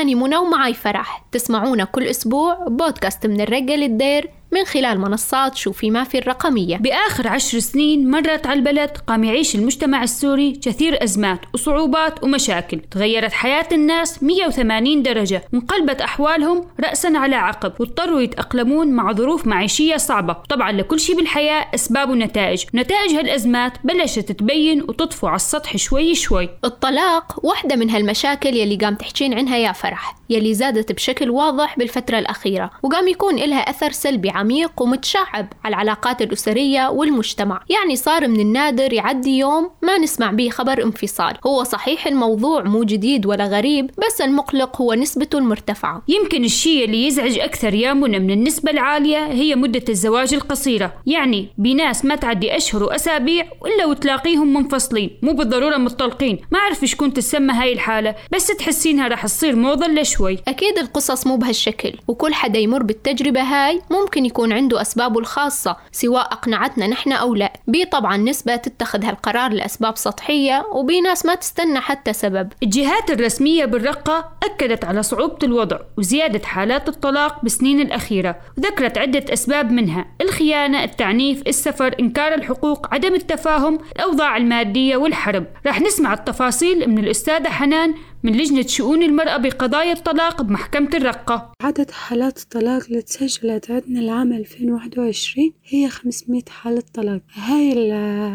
أني منى ومعاي فرح. تسمعونا كل أسبوع بودكاست من الرقة للدير من خلال منصات شوفي ما في الرقمية. بآخر عشر سنين مرت على البلد قام يعيش المجتمع السوري كثير أزمات وصعوبات ومشاكل. تغيرت حياة الناس 180 درجة. وانقلبت أحوالهم رأسا على عقب واضطروا يتأقلمون مع ظروف معيشية صعبة. طبعا لكل شيء بالحياة أسباب ونتائج. نتائج هالأزمات بلشت تبين وتطفو على السطح شوي شوي. الطلاق واحدة من هالمشاكل يلي قام تحكين عنها يا فرح يلي زادت بشكل واضح بالفترة الأخيرة وقام يكون لها أثر سلبي عميق ومتشعب على العلاقات الأسرية والمجتمع. يعني صار من النادر يعدي يوم ما نسمع به خبر انفصال. هو صحيح الموضوع مو جديد ولا غريب بس المقلق هو نسبته المرتفعة يمكن الشيء اللي يزعج أكثر يا منى من النسبة العالية هي مدة الزواج القصيرة. يعني بناس ما تعدي أشهر وأسابيع إلا وتلاقيهم منفصلين مو بالضرورة متطلقين. ما أعرف إيش كنت تسمى هاي الحالة بس تحسينها رح تصير موضة لشوي أكيد القصص مو بهالشكل وكل حدا يمر بالتجربة هاي ممكن يكون عنده أسبابه الخاصة سواء أقنعتنا نحن أو لا. بي طبعا نسبة تتخذ هالقرار لأسباب سطحية وبي ناس ما تستنى حتى سبب. الجهات الرسمية بالرقة أكدت على صعوبة الوضع وزيادة حالات الطلاق بالسنين الأخيرة وذكرت عدة أسباب منها الخيانة التعنيف السفر إنكار الحقوق عدم التفاهم الأوضاع المادية والحرب. راح نسمع التفاصيل من الأستاذة حنان من لجنة شؤون المرأة بقضايا الطلاق بمحكمة الرقة. عدد حالات الطلاق اللي تسجلت عندنا العام 2021 هي 500 حالة طلاق. هاي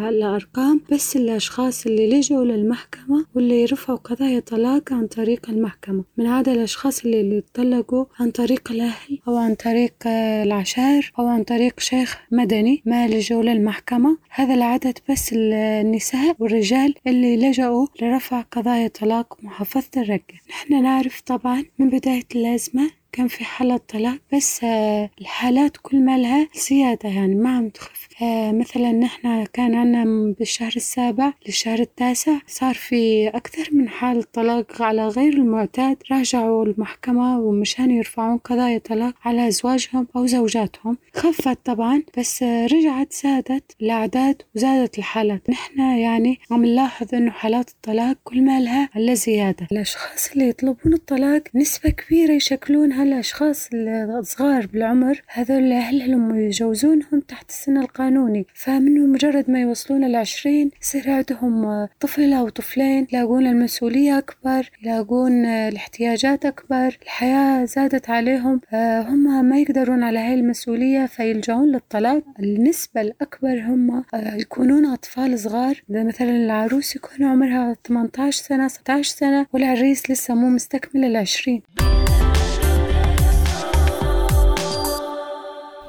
الأرقام بس الأشخاص اللي لجوا للمحكمة واللي رفعوا قضايا طلاق عن طريق المحكمة. من عدا الأشخاص اللي, اللي طلقوا عن طريق الأهل أو عن طريق العشائر أو عن طريق شيخ مدني ما لجوا للمحكمة. هذا العدد بس النساء والرجال اللي لجأوا لرفع قضايا طلاق محافظة محافظة الرقة نحن نعرف طبعا من بداية الأزمة كان في حالات طلاق بس آه، الحالات كل ما لها زيادة يعني ما عم تخف. آه، مثلا نحنا كان عنا بالشهر السابع للشهر التاسع صار في أكثر من حالة طلاق على غير المعتاد. راجعوا المحكمة ومشان يرفعون قضايا طلاق على أزواجهم أو زوجاتهم. خفت طبعا بس آه، رجعت زادت الأعداد وزادت الحالات. نحنا يعني عم نلاحظ إنه حالات الطلاق كل ما لها على زيادة. الأشخاص اللي يطلبون الطلاق نسبة كبيرة يشكلون هالأشخاص الصغار بالعمر هذول أهلهم يجوزونهم تحت السن القانوني؟ فمنه مجرد ما يوصلون العشرين يصير عندهم طفل أو طفلين يلاقون المسؤولية أكبر يلاقون الاحتياجات أكبر الحياة زادت عليهم هم ما يقدرون على هاي المسؤولية فيلجؤون للطلاق. النسبة الأكبر هم يكونون أطفال صغار. مثلا العروس يكون عمرها 18 سنة 16 سنة والعريس لسه مو مستكمل العشرين.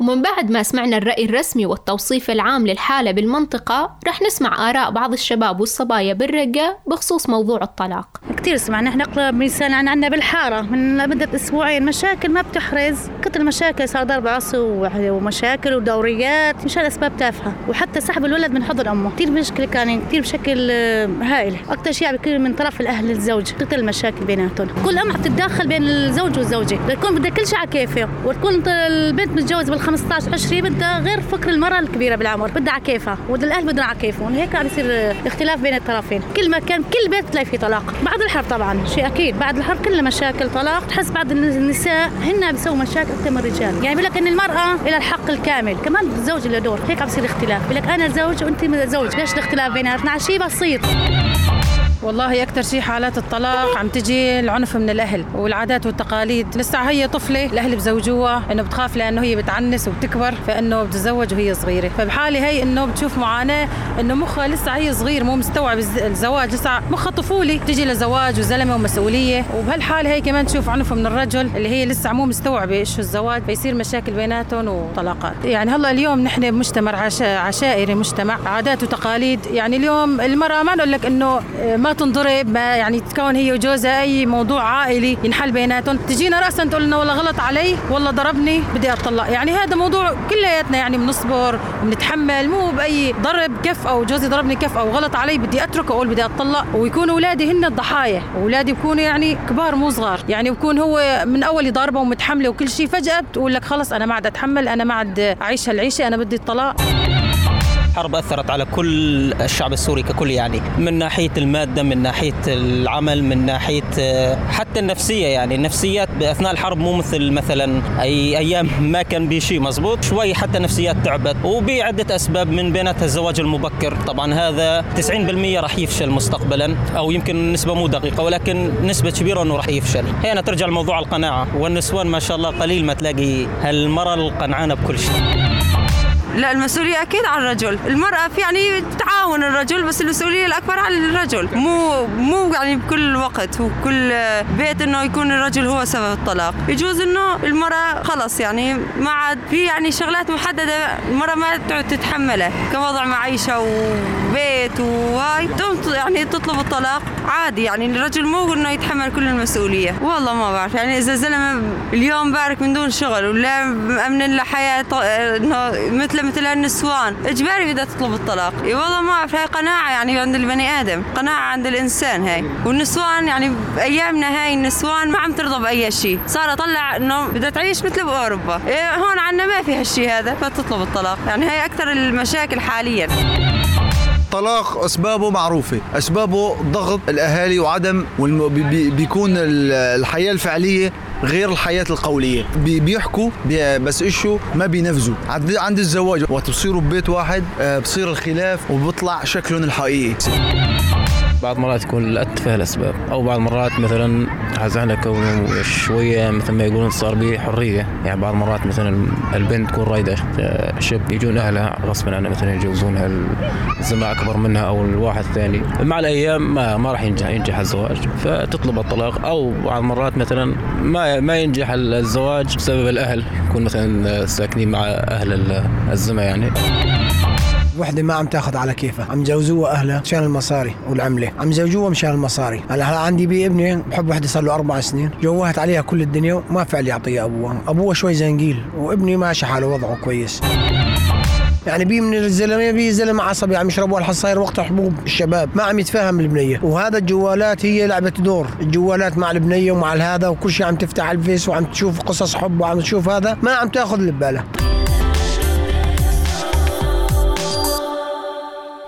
ومن بعد ما سمعنا الرأي الرسمي والتوصيف العام للحالة بالمنطقة رح نسمع آراء بعض الشباب والصبايا بالرقة بخصوص موضوع الطلاق. كثير سمعنا إحنا مثال عن عنا بالحارة من مدة أسبوعين. مشاكل ما بتحرز. كثر المشاكل صار ضرب عصي ومشاكل ودوريات مشان أسباب تافهة. وحتى سحب الولد من حضن أمه. كثير مشكلة كان كثير بشكل هائل. أكثر شيء بيكون من طرف الأهل الزوج كثر المشاكل بيناتهم. كل أم عم تتدخل بين الزوج والزوجة. بتكون بدها كل شيء على كيفه وتكون البنت متجوزة بالخمس 15 20 بدها غير فكر المراه الكبيرة بالعمر بدها على كيفها. والاهل بدهم على كيفهم. هيك عم يصير اختلاف بين الطرفين. كل مكان كل بيت تلاقي فيه طلاق. بعد الحرب طبعا شيء أكيد. بعد الحرب كلها مشاكل طلاق. تحس بعض النساء هن بيسووا مشاكل أكثر من الرجال. يعني بيقول لك إن المرأة لها الحق الكامل. كمان الزوج له دور. هيك عم يصير اختلاف. بيقول لك أنا زوج وأنت زوج. ليش الاختلاف بيناتنا على شيء بسيط. والله أكثر شيء حالات الطلاق عم تجي العنف من الأهل والعادات والتقاليد. لسه هي طفلة الأهل بزوجوها إنه بتخاف لأنه هي بتعنس وبتكبر فإنه بتتزوج وهي صغيرة. فبحالة هي إنه بتشوف معاناة إنه مخها لسه هي صغير مو مستوعب الزواج. لسه مخها طفولي تجي لزواج وزلمة ومسؤولية. وبهالحالة هي كمان تشوف عنف من الرجل اللي هي لسه مو مستوعبة إيش الزواج. فيصير مشاكل بيناتهم وطلاقات. يعني هلأ اليوم نحن بمجتمع عشائري مجتمع عادات وتقاليد. يعني اليوم المرأة ما نقول لك إنه ما تنضرب ما يعني تكون هي وجوزها أي موضوع عائلي ينحل بيناتهم. تجينا راسا تقول لنا والله غلط علي والله ضربني بدي اتطلق يعني هذا موضوع كلياتنا يعني بنصبر بنتحمل مو بأي ضرب كف أو جوزي ضربني كف أو غلط علي بدي اترك أقول بدي اتطلق ويكون اولادي هن الضحايا. واولادي بيكونوا يعني كبار مو صغار. يعني بكون هو من أول ضاربه ومتحملة وكل شيء فجأة بتقول لك خلص أنا ما عاد أتحمل أنا ما عاد أعيش هالعيشة أنا بدي الطلاق. الحرب أثرت على كل الشعب السوري ككل يعني من ناحية المادة من ناحية العمل من ناحية آه، حتى النفسية يعني النفسيات بأثناء الحرب مو مثل مثلا أي أيام ما كان بشيء مزبوط شوي حتى نفسيات تعبت وبعدة أسباب من بيناتها الزواج المبكر. طبعا هذا 90% راح يفشل مستقبلا أو يمكن نسبة مو دقيقة ولكن نسبة كبيرة إنه راح يفشل. هنا ترجع لموضوع القناعة والنسوان ما شاء الله قليل ما تلاقي هالمراه القنعانة بكل شيء. لا المسؤولية أكيد على الرجل. المرأة في يعني تعاون الرجل بس المسؤولية الأكبر على الرجل. مو مو يعني بكل وقت وكل بيت إنه يكون الرجل هو سبب الطلاق. يجوز إنه المرأة خلص يعني ما عاد في يعني شغلات محددة المرأة ما تعود تتحملها كوضع معيشة وبيت وهاي يعني تطلب الطلاق. عادي يعني الرجل مو إنه يتحمل كل المسؤولية. والله ما بعرف يعني إذا زلمة اليوم بارك من دون شغل ولا مأمن له حياة إنه مثل مثل النسوان اجباري بدها تطلب الطلاق؟ إي والله ما أعرف هاي قناعة يعني عند البني آدم قناعة عند الإنسان هاي. والنسوان يعني بايامنا هاي النسوان ما عم ترضى بأي شيء. صار طلع إنه بدها تعيش مثل بأوروبا. إيه هون عندنا ما في هالشيء هذا فتطلب الطلاق. يعني هاي أكثر المشاكل حاليا. الطلاق أسبابه معروفة أسبابه ضغط الأهالي وعدم بيكون الحياة الفعلية غير الحياة القولية. بيحكوا بس إشو ما بينفذوا. عند الزواج وقت بصيروا ببيت واحد آه، بصير الخلاف وبيطلع شكلهم الحقيقي. بعض مرات يكون الأتفه الأسباب. أو بعض مرات مثلا على كونه شوية مثل ما يقولون صار به حرية. يعني بعض مرات مثلا البنت تكون رايدة شب يجون أهلها غصبا عنها مثلا يجوزونها الزملاء أكبر منها أو الواحد الثاني. مع الأيام ما ما راح ينجح ينجح الزواج. فتطلب الطلاق. أو بعض مرات مثلا ما ما ينجح الزواج بسبب الأهل. يكون مثلا ساكنين مع أهل الزمة يعني. وحدة ما عم تاخذ على كيفها. عم جوزوها أهلها مشان المصاري والعملة. عم زوجوها مشان المصاري. هلا عندي بي ابني بحب وحدة صار له أربع سنين. جوهت عليها كل الدنيا وما فعل يعطيها أبوها. أبوها شوي زنقيل وابني ماشي حاله وضعه كويس. يعني بي من الزلمه بي زلمة عصبي عم يشربوا الحصاير وقت حبوب الشباب ما عم يتفاهم البنية. وهذا الجوالات هي لعبة دور. الجوالات مع البنية ومع هذا وكل شيء عم تفتح الفيس وعم تشوف قصص حب وعم تشوف هذا ما عم تاخذ اللي ببالها.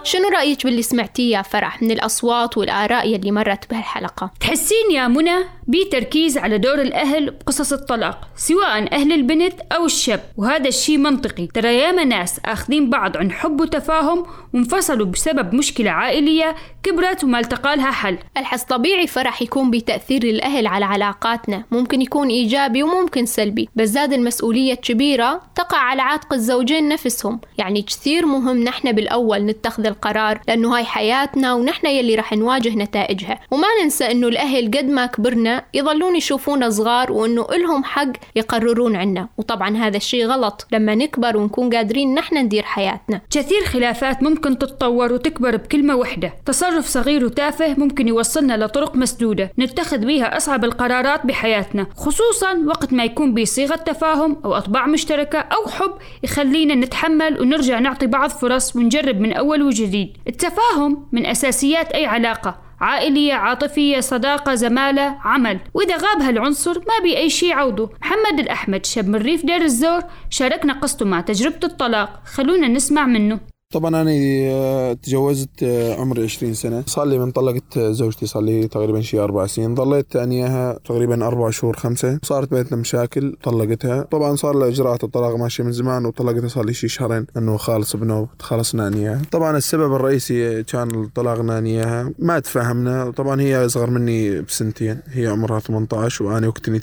شنو رأيك باللي سمعتيه يا فرح من الأصوات والآراء يلي مرت بهالحلقة؟ تحسين يا منى بتركيز على دور الأهل بقصص الطلاق سواء أهل البنت أو الشاب. وهذا الشيء منطقي. ترى ياما ناس أخذين بعض عن حب وتفاهم وانفصلوا بسبب مشكلة عائلية كبرت وما التقى لها حل. الحس طبيعي فرح يكون بتأثير الأهل على علاقاتنا. ممكن يكون إيجابي وممكن سلبي. بس زاد المسؤولية الكبيرة تقع على عاتق الزوجين نفسهم. يعني كثير مهم نحن بالأول نتخذ القرار لأنه هاي حياتنا ونحن يلي رح نواجه نتائجها. وما ننسى أنه الأهل قد ما كبرنا يظلون يشوفونا صغار وأنه إلهم حق يقررون عنا. وطبعا هذا الشيء غلط. لما نكبر ونكون قادرين نحن ندير حياتنا. كثير خلافات ممكن تتطور وتكبر بكلمة واحدة تصرف صغير وتافه ممكن يوصلنا لطرق مسدودة. نتخذ بيها أصعب القرارات بحياتنا. خصوصا وقت ما يكون بصيغة تفاهم أو أطباع مشتركة أو حب يخلينا نتحمل ونرجع نعطي بعض فرص ونجرب من أول وجديد. التفاهم من أساسيات أي علاقة. عائلية عاطفية صداقة زمالة عمل. وإذا غاب هالعنصر ما بي أي شي عوضه محمد الأحمد شاب من ريف دير الزور شاركنا قصته مع تجربة الطلاق. خلونا نسمع منه. طبعا أنا آه، تجوزت آه، عمري 20 سنة. صار لي من طلقت آه، زوجتي صار لي تقريبا شي أربع سنين. ضليت انياها تقريبا أربع شهور خمسة. صارت بيننا مشاكل طلقتها. طبعا صار لها إجراءات الطلاق ماشية من زمان وطلقتها صار لي شي شهرين إنه خالص ابنه تخلصنا انياها طبعا السبب الرئيسي كان طلاقنا انياها ما تفاهمنا طبعا هي أصغر مني بسنتين. هي عمرها 18 وأنا وقت إني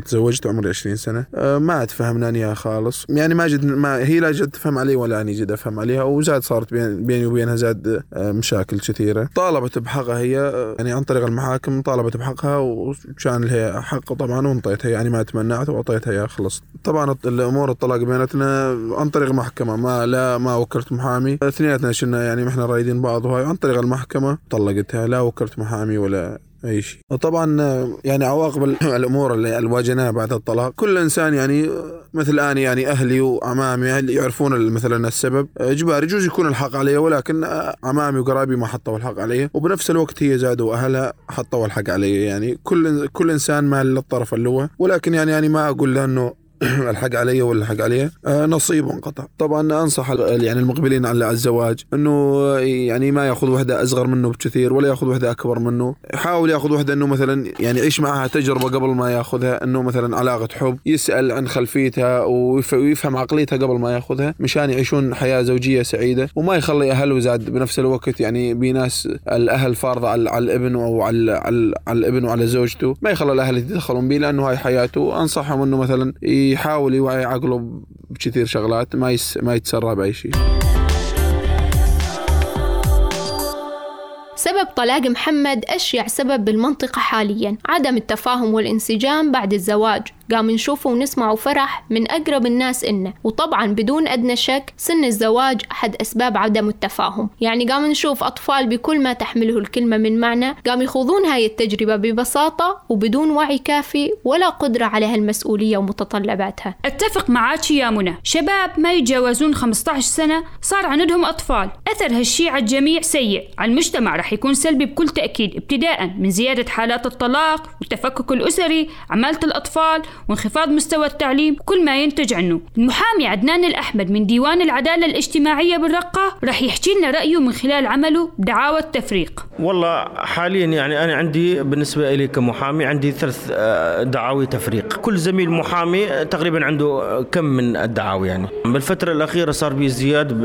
تزوجت عمري 20 سنة. ما تفاهمنا انيها خالص. يعني ما جد ما هي لا جد تفهم علي ولا اني جد أفهم عليها. وزاد صارت بيني وبينها زاد آه، مشاكل كثيرة. طالبت بحقها هي آه، يعني عن طريق المحاكم طالبت بحقها وكان لها حق طبعا وانطيتها يعني ما تمنعت وأعطيتها اياه خلص. طبعا الأمور الطلاق بيناتنا عن طريق محكمة ما لا ما وكلت محامي. اثنيناتنا شلنا يعني إحنا رايدين بعض وهاي عن طريق المحكمة طلقتها لا وكلت محامي ولا اي شيء وطبعا يعني عواقب الأمور اللي واجهناها بعد الطلاق. كل إنسان يعني مثل اني يعني أهلي وعمامي أهلي يعرفون مثلا السبب؟ إجباري يجوز يكون الحق علي ولكن عمامي وقرايبي ما حطوا الحق علي وبنفس الوقت هي زادوا أهلها حطوا الحق علي. يعني كل كل إنسان مال للطرف اللي هو. ولكن يعني يعني ما أقول له انه الحق علي ولا الحق عليها آه، نصيب وانقطع طبعا أنصح يعني المقبلين على الزواج إنه يعني ما يأخذ وحدة أصغر منه بكثير ولا يأخذ وحدة أكبر منه. يحاول يأخذ وحدة إنه مثلا يعني يعيش معها تجربة قبل ما يأخذها؟ إنه مثلا علاقة حب يسأل عن خلفيتها ويفهم عقليتها قبل ما يأخذها مشان يعيشون حياة زوجية سعيدة. وما يخلي أهله زاد بنفس الوقت يعني بناس الأهل فارضه على, الابن أو على, على, على الابن وعلى زوجته. ما يخلى الأهل يتدخلون به لأنه هاي حياته. أنصحهم إنه مثلا يحاول يوعي عقله بكثير شغلات ما يس ما يتسرع باي شيء. سبب طلاق محمد هو أشيع سبب بالمنطقة حاليا. عدم التفاهم والانسجام بعد الزواج. قام نشوفه ونسمعه صراحة من أقرب الناس إنه. وطبعا بدون أدنى شك سن الزواج أحد أسباب عدم التفاهم. يعني قام نشوف أطفال بكل ما تحمله الكلمة من معنى. قام يخوضون هاي التجربة ببساطة وبدون وعي كافي ولا قدرة على هالمسؤولية ومتطلباتها. أتفق معاك يا منى. شباب ما يتجاوزون 15 سنة صار عندهم أطفال. أثر هالشي على الجميع سيء على المجتمع رح يكون سلبي بكل تأكيد ابتداء من زيادة حالات الطلاق والتفكك الأسري عمالة الأطفال وانخفاض مستوى التعليم كل ما ينتج عنه. المحامي عدنان الأحمد من ديوان العدالة الاجتماعية بالرقة رح يحكي لنا رأيه من خلال عمله بدعاوى التفريق. والله حاليا يعني أنا عندي بالنسبة لي كمحامي عندي ثلاث آه، دعاوي تفريق. كل زميل محامي تقريبا عنده كم من الدعاوي يعني. بالفترة الأخيرة صار بي زياد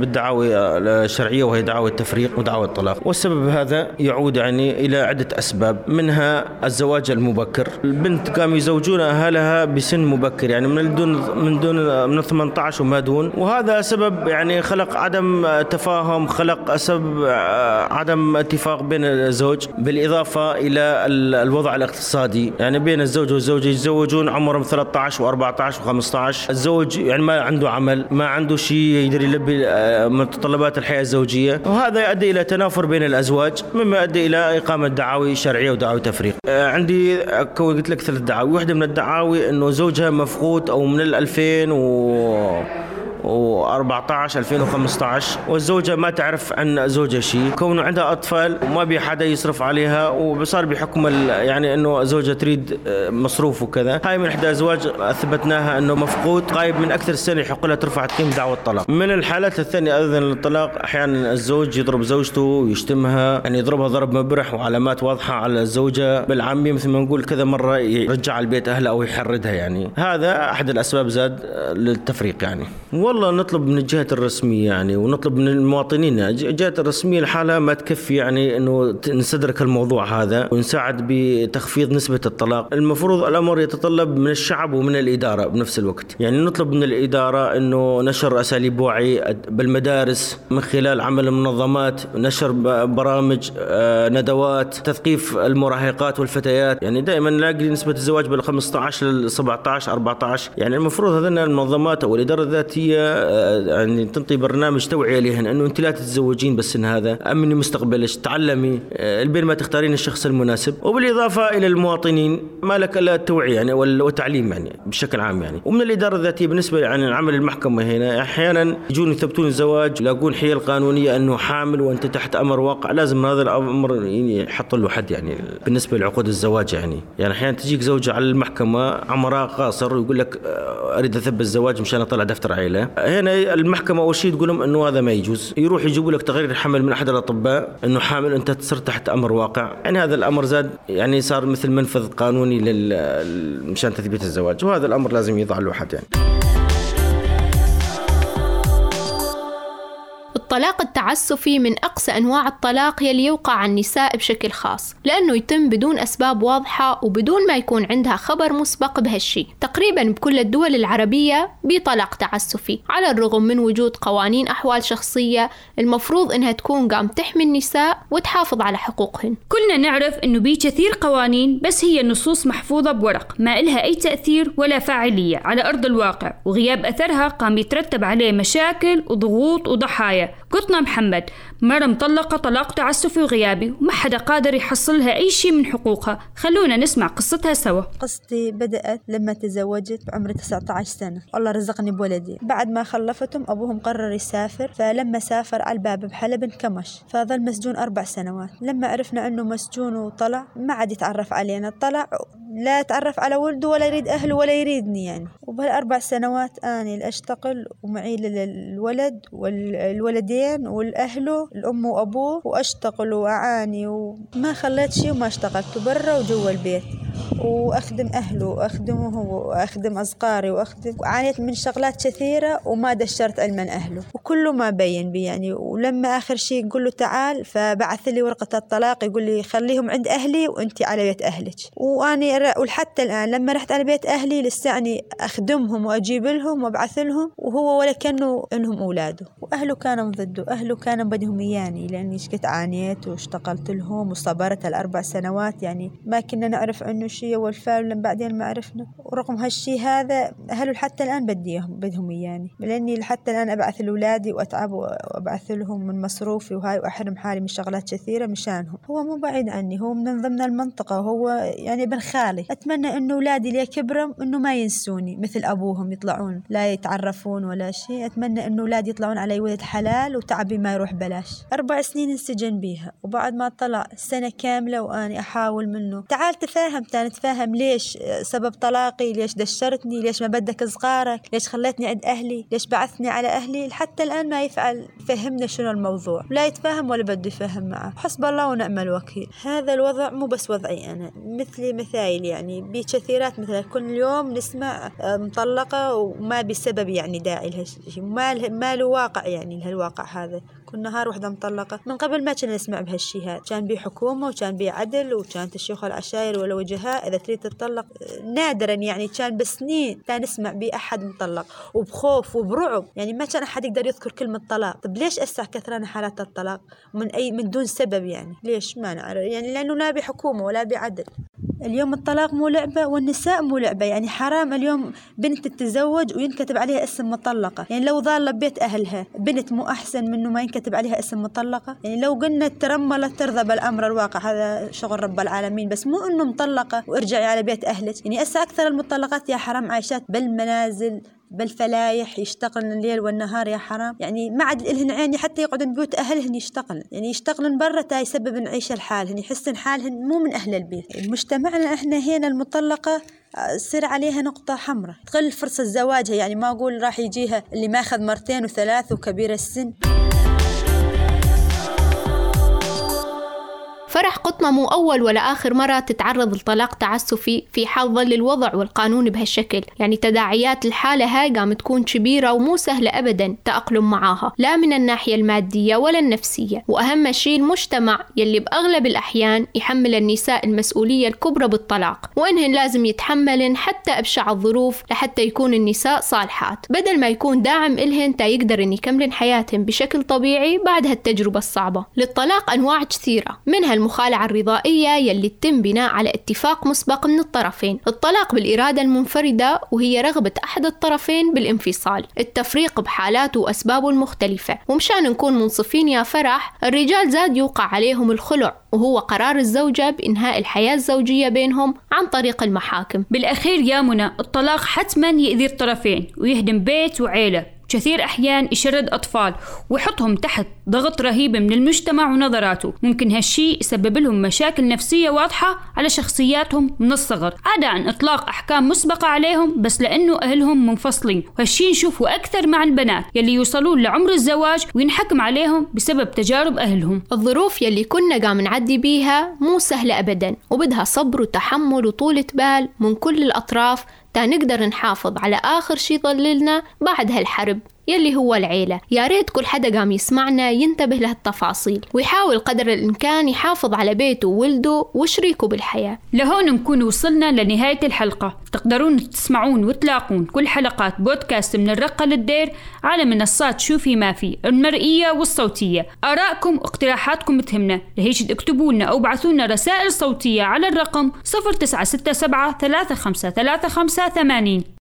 بالدعاوي الشرعية وهي دعاوى التفريق ودعاوى الطلاق. والسبب هذا يعود يعني إلى عدة أسباب منها الزواج المبكر. البنت قاموا يزوجون أهلها بسن مبكر يعني من دون من دون من 18 وما دون. وهذا سبب يعني خلق عدم تفاهم خلق سبب عدم اتفاق بين الزوج بالإضافة إلى الوضع الاقتصادي. يعني بين الزوج والزوجة يتزوجون عمرهم 13 و14 و15 الزوج يعني ما عنده عمل ما عنده شيء يقدر يلبي متطلبات الحياة الزوجية. وهذا يؤدي إلى تنافر بين الأزواج مما يؤدي إلى إقامة دعاوي شرعية ودعاوي تفريق عندي قلت لك ثلاث دعاوي. واحدة من الدعاوي إنه زوجها مفقود أو من ال 2000 و و14 2015 والزوجة ما تعرف عن زوجها شيء كونه عندها أطفال وما بي حدا يصرف عليها وصار بحكم يعني أنه زوجها تريد آه، مصروف وكذا. هاي من إحدى أزواج أثبتناها أنه مفقود. غايب من أكثر سنة يحق لها ترفع تقييم دعوة الطلاق. من الحالات الثانية أيضا للطلاق أحيانا الزوج يضرب زوجته ويشتمها يعني يضربها ضرب مبرح وعلامات واضحة على الزوجة. بالعامية مثل ما نقول كذا مرة يرجع البيت أهلها أو يحردها يعني. هذا أحد الأسباب زاد للتفريق يعني. والله نطلب من الجهات الرسمية يعني ونطلب من المواطنين. الجهات الرسمية لحالها ما تكفي يعني إنه نستدرك الموضوع هذا ونساعد بتخفيض نسبة الطلاق. المفروض الأمر يتطلب من الشعب ومن الإدارة بنفس الوقت. يعني نطلب من الإدارة إنه نشر أساليب وعي بالمدارس من خلال عمل المنظمات نشر برامج آه، ندوات تثقيف المراهقات والفتيات. يعني دائما نلاقي نسبة الزواج بال 15 ل 17 14 يعني المفروض هذين المنظمات أو الإدارة الذاتية آه، يعني تنطي برنامج توعية لهن إنه أنت لا تتزوجين بس إن هذا امني مستقبلك تعلمي؟ آه، البين ما تختارين الشخص المناسب. وبالإضافة إلى المواطنين ما لك إلا التوعية يعني والتعليم يعني بشكل عام يعني. ومن الإدارة الذاتية بالنسبة يعني عمل المحكمة هنا أحيانا يجون يثبتون الزواج يلاقون حيل قانونية أنه حامل وأنت تحت أمر واقع. لازم هذا الأمر يحط له حد يعني بالنسبة لعقود الزواج يعني. يعني أحيانا تجيك زوجة على المحكمة عمرها قاصر ويقول لك آه، أريد أثبت الزواج مشان أطلع دفتر عائله هنا المحكمة أول شيء تقول لهم إنه هذا ما يجوز. يروح يجيبوا لك تقرير حمل من أحد الأطباء إنه حامل أنت صرت تحت أمر واقع. يعني هذا الأمر زاد يعني صار مثل منفذ قانوني لل مشان تثبيت الزواج وهذا الأمر لازم يضع له حد يعني. الطلاق التعسفي من أقسى أنواع الطلاق يلي يوقع على النساء بشكل خاص لأنه يتم بدون أسباب واضحة وبدون ما يكون عندها خبر مسبق بهالشي تقريبا بكل الدول العربية بطلاق تعسفي على الرغم من وجود قوانين أحوال شخصية المفروض إنها تكون قام تحمي النساء وتحافظ على حقوقهن. كلنا نعرف إنه بي كثير قوانين بس هي النصوص محفوظة بورق ما إلها أي تأثير ولا فاعلية على أرض الواقع وغياب أثرها قام يترتب عليه مشاكل وضغوط وضحايا. قطنا محمد. مرة مطلقة طلاق تعسفي وغيابي وما حدا قادر يحصلها أي شيء من حقوقها. خلونا نسمع قصتها سوا. قصتي بدأت لما تزوجت بعمر 19 سنة. الله رزقني بولدي. بعد ما خلفتهم أبوهم قرر يسافر فلما سافر على الباب بحلب انكمش فظل مسجون أربع سنوات. لما عرفنا أنه مسجون وطلع ما عاد يتعرف علينا. طلع لا تعرف على ولده ولا يريد أهله ولا يريدني يعني. وبهالأربع سنوات أنا اللي أشتغل ومعي الولد والولدين والأهله الأم وأبوه وأشتغل وأعاني وما خليت شي وما اشتغلت برا وجوا البيت. وأخدم أهله وأخدمه هو وأخدم أصغاري وأخدم عانيت من شغلات كثيرة وما دشرت علما أهله. وكله ما بين بي يعني ولما آخر شيء يقول له تعال فبعث لي ورقة الطلاق يقول لي خليهم عند أهلي وأنت على بيت أهلك. واني وحتى الآن لما رحت على بيت أهلي لساني أخدمهم وأجيب لهم وأبعث لهم وهو ولا كانوا إنهم أولاده. وأهله كانوا ضده أهله كانوا بدهم اياني لأني شكت عانيت واشتغلت لهم وصبرت الأربع سنوات. يعني ما كنا نعرف عنه شيء والفعل لما بعدين ما عرفنا. ورغم هالشي هذا أهله حتى الآن بديهم بدهم إياني. لأني حتى الآن أبعث لأولادي وأتعب وأبعث لهم من مصروفي وهاي وأحرم حالي من شغلات كثيرة مشانهم. هو مو بعيد عني هو من ضمن المنطقة. وهو يعني ابن خالي أتمنى إنه أولادي اللي كبروا إنه ما ينسوني مثل أبوهم يطلعون لا يتعرفون ولا شيء. أتمنى إنه أولادي يطلعون علي ولد حلال وتعبي ما يروح بلاش أربع سنين انسجن بيها وبعد ما طلع سنة كاملة وأني أحاول منه. تعال تفاهم تاني تفهم ليش سبب طلاقي؟ ليش دشرتني؟ ليش ما بدك صغارك؟ ليش خليتني عند أهلي؟ ليش بعثني على أهلي؟ حتى الآن ما يفعل فهمنا شنو الموضوع. لا يتفهم ولا بده يفهم معه. حسب الله ونعم الوكيل. هذا الوضع مو بس وضعي أنا مثلي مثايل يعني. بكثيرات مثلا كل يوم نسمع مطلقة وما بسبب يعني داعي لهالشيء ما له واقع يعني لهالواقع هذا. كل نهار وحدة مطلقة. من قبل ما كنا نسمع بهالشي هذا كان بيه حكومة وكان بيه عدل وكانت الشيوخ العشاير ولا وجهاء إذا تريد تطلق نادرا يعني كان بسنين لا نسمع بيه أحد مطلق. وبخوف وبرعب يعني ما كان أحد يقدر يذكر كلمة طلاق. طب ليش أسع كثرنا حالات الطلاق؟ من أي من دون سبب يعني. ليش؟ ما نعرف. يعني لأنه لا بحكومة ولا بعدل اليوم الطلاق مو لعبة والنساء مو لعبة. يعني حرام اليوم بنت تتزوج وينكتب عليها اسم مطلقة. يعني لو ظالة بيت أهلها بنت مو أحسن منه ما ينكتب عليها اسم مطلقة. يعني لو قلنا ترملت ترضى بالأمر الواقع هذا شغل رب العالمين بس مو إنه مطلقة وارجعي على بيت أهلك. يعني هسه أكثر المطلقات يا حرام عايشات بالمنازل بالفلايح يشتغلن الليل والنهار يا حرام. يعني ما عاد لهن عيني حتى يقعدن بيوت أهلهن يشتغلن. يعني يشتغلن برا تا يسبب عيشه لحالهن يحسن حالهن مو من أهل البيت. مجتمعنا إحنا هنا المطلقة تصير عليها نقطة حمراء. تقل فرصة زواجها يعني ما أقول راح يجيها اللي ماخذ مرتين وثلاث وكبير السن. فرح قطمة مو أول ولا آخر مرة تتعرض لطلاق تعسفي في حال ظل الوضع والقانون بهالشكل. يعني تداعيات الحالة هاي قام تكون كبيرة ومو سهلة أبدا تأقلم معاها. لا من الناحية المادية ولا النفسية. وأهم شيء المجتمع يلي بأغلب الأحيان يحمل النساء المسؤولية الكبرى بالطلاق. وإنهن لازم يتحملن حتى أبشع الظروف لحتى يكون النساء صالحات. بدل ما يكون داعم إلهن تا يقدرن يكملن حياتهن بشكل طبيعي بعد هالتجربة الصعبة. للطلاق أنواع كثيرة. منها المخالعة الرضائية يلي تتم بناء على اتفاق مسبق من الطرفين. الطلاق بالإرادة المنفردة وهي رغبة أحد الطرفين بالانفصال. التفريق بحالاته وأسبابه المختلفة. ومشان نكون منصفين يا فرح الرجال زاد يوقع عليهم الخلع وهو قرار الزوجة بإنهاء الحياة الزوجية بينهم عن طريق المحاكم. بالأخير يا منى الطلاق حتما يأذي الطرفين ويهدم بيت وعيلة. كثير أحيان يشرد أطفال ويحطهم تحت ضغط رهيب من المجتمع ونظراته. ممكن هالشي يسبب لهم مشاكل نفسية واضحة على شخصياتهم من الصغر. عدا عن إطلاق أحكام مسبقة عليهم بس لأنه أهلهم منفصلين. وهالشي نشوفه أكثر مع البنات يلي يوصلون لعمر الزواج وينحكم عليهم بسبب تجارب أهلهم. الظروف يلي كنا قام نعدي بيها مو سهلة أبدا وبدها صبر وتحمل وطولة بال من كل الأطراف تا نقدر نحافظ على آخر شي ظللنا بعد هالحرب. يلي هو العيلة. يا ريت كل حدا قام يسمعنا ينتبه لهالتفاصيل ويحاول قدر الإمكان يحافظ على بيته وولده وشريكه بالحياة. لهون نكون وصلنا لنهاية الحلقة. تقدرون تسمعون وتلاقون كل حلقات بودكاست من الرقة للدير على منصات شوفي ما في المرئية والصوتية. آرائكم واقتراحاتكم تهمنا. لهيش اكتبوا لنا أو ابعثوا لنا رسائل صوتية على الرقم 0967 3535 80